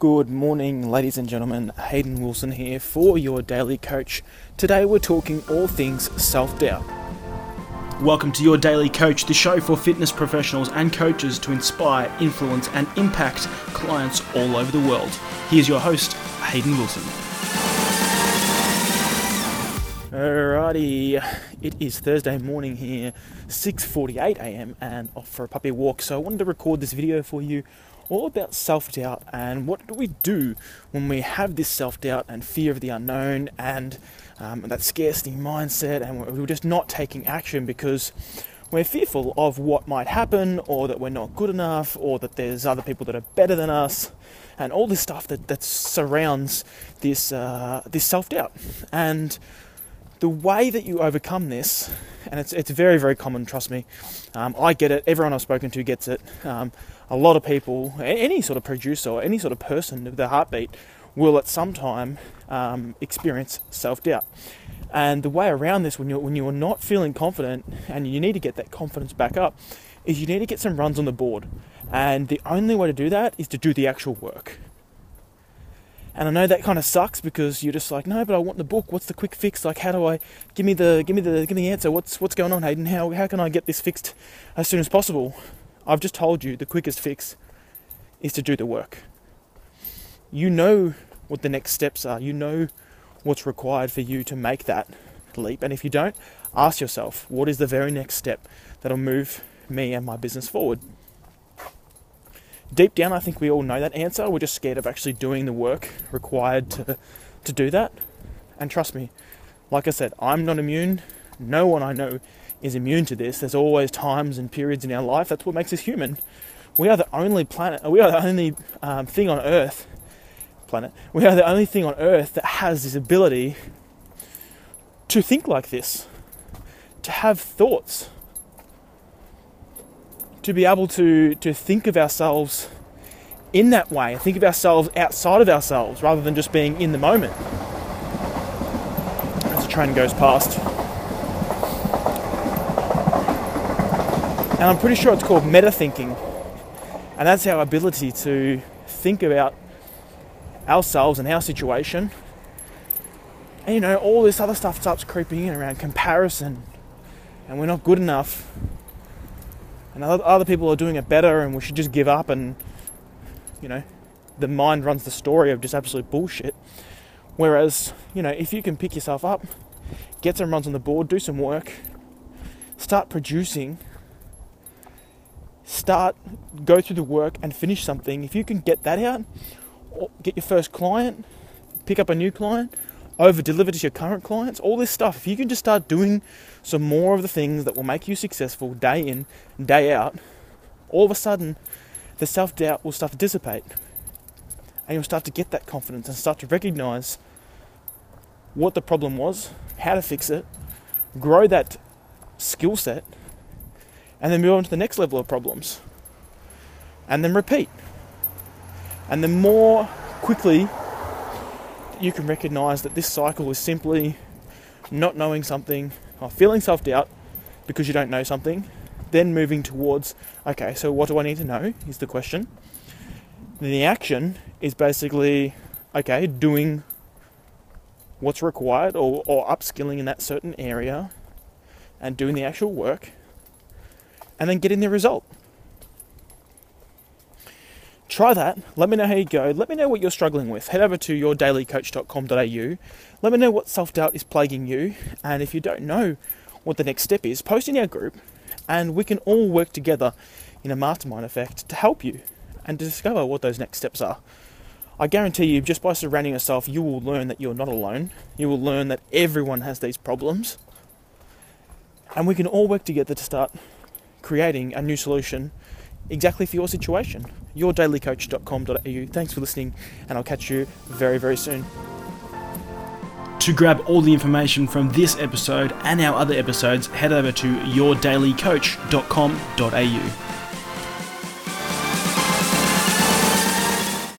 Good morning, ladies and gentlemen. Hayden Wilson here for your daily coach. Today we're talking all things self doubt. Welcome to Your Daily Coach, the show for fitness professionals and coaches to inspire, influence, and impact clients all over the world. Here's your host, Hayden Wilson. Alrighty, it is Thursday morning here, 6:48 a.m. and off for a puppy walk. So I wanted to record this video for you all about self doubt and what do we do when we have this self doubt and fear of the unknown and um, that scarcity mindset and we're just not taking action because we're fearful of what might happen or that we're not good enough or that there's other people that are better than us and all this stuff that, that surrounds this, uh, this self doubt. And the way that you overcome this, and it's, it's very, very common, trust me. Um, I get it, everyone I've spoken to gets it. Um, a lot of people, any sort of producer or any sort of person with a heartbeat, will at some time um, experience self doubt. And the way around this, when you're when you're not feeling confident and you need to get that confidence back up, is you need to get some runs on the board. And the only way to do that is to do the actual work. And I know that kind of sucks because you're just like, no, but I want the book. What's the quick fix? Like, how do I give me the give me the give me the answer? What's what's going on, Hayden? How how can I get this fixed as soon as possible? I've just told you the quickest fix is to do the work. You know what the next steps are, you know what's required for you to make that leap. And if you don't, ask yourself what is the very next step that'll move me and my business forward. Deep down, I think we all know that answer. We're just scared of actually doing the work required to, to do that. And trust me, like I said, I'm not immune. No one I know is immune to this. There's always times and periods in our life. That's what makes us human. We are the only planet. We are the only um, thing on Earth. Planet. We are the only thing on Earth that has this ability to think like this, to have thoughts, to be able to to think of ourselves in that way, think of ourselves outside of ourselves rather than just being in the moment. As a train goes past. And I'm pretty sure it's called meta thinking. And that's our ability to think about ourselves and our situation. And you know, all this other stuff starts creeping in around comparison. And we're not good enough. And other people are doing it better and we should just give up and, you know, the mind runs the story of just absolute bullshit. Whereas, you know, if you can pick yourself up, get some runs on the board, do some work, start producing start, go through the work and finish something, if you can get that out, get your first client, pick up a new client, over deliver to your current clients, all this stuff, if you can just start doing some more of the things that will make you successful day in, day out, all of a sudden the self doubt will start to dissipate. And you'll start to get that confidence and start to recognize what the problem was, how to fix it, grow that skill set, and then move on to the next level of problems. And then repeat. And the more quickly you can recognize that this cycle is simply not knowing something or feeling self doubt because you don't know something, then moving towards, okay, so what do I need to know? Is the question. Then the action is basically, okay, doing what's required or, or upskilling in that certain area and doing the actual work and then getting the result. Try that. Let me know how you go. Let me know what you're struggling with. Head over to yourdailycoach.com.au. Let me know what self doubt is plaguing you. And if you don't know what the next step is, post in our group and we can all work together in a mastermind effect to help you and to discover what those next steps are. I guarantee you, just by surrounding yourself, you will learn that you're not alone. You will learn that everyone has these problems. And we can all work together to start creating a new solution exactly for your situation. Yourdailycoach.com.au. Thanks for listening, and I'll catch you very, very soon. To grab all the information from this episode and our other episodes, head over to yourdailycoach.com.au.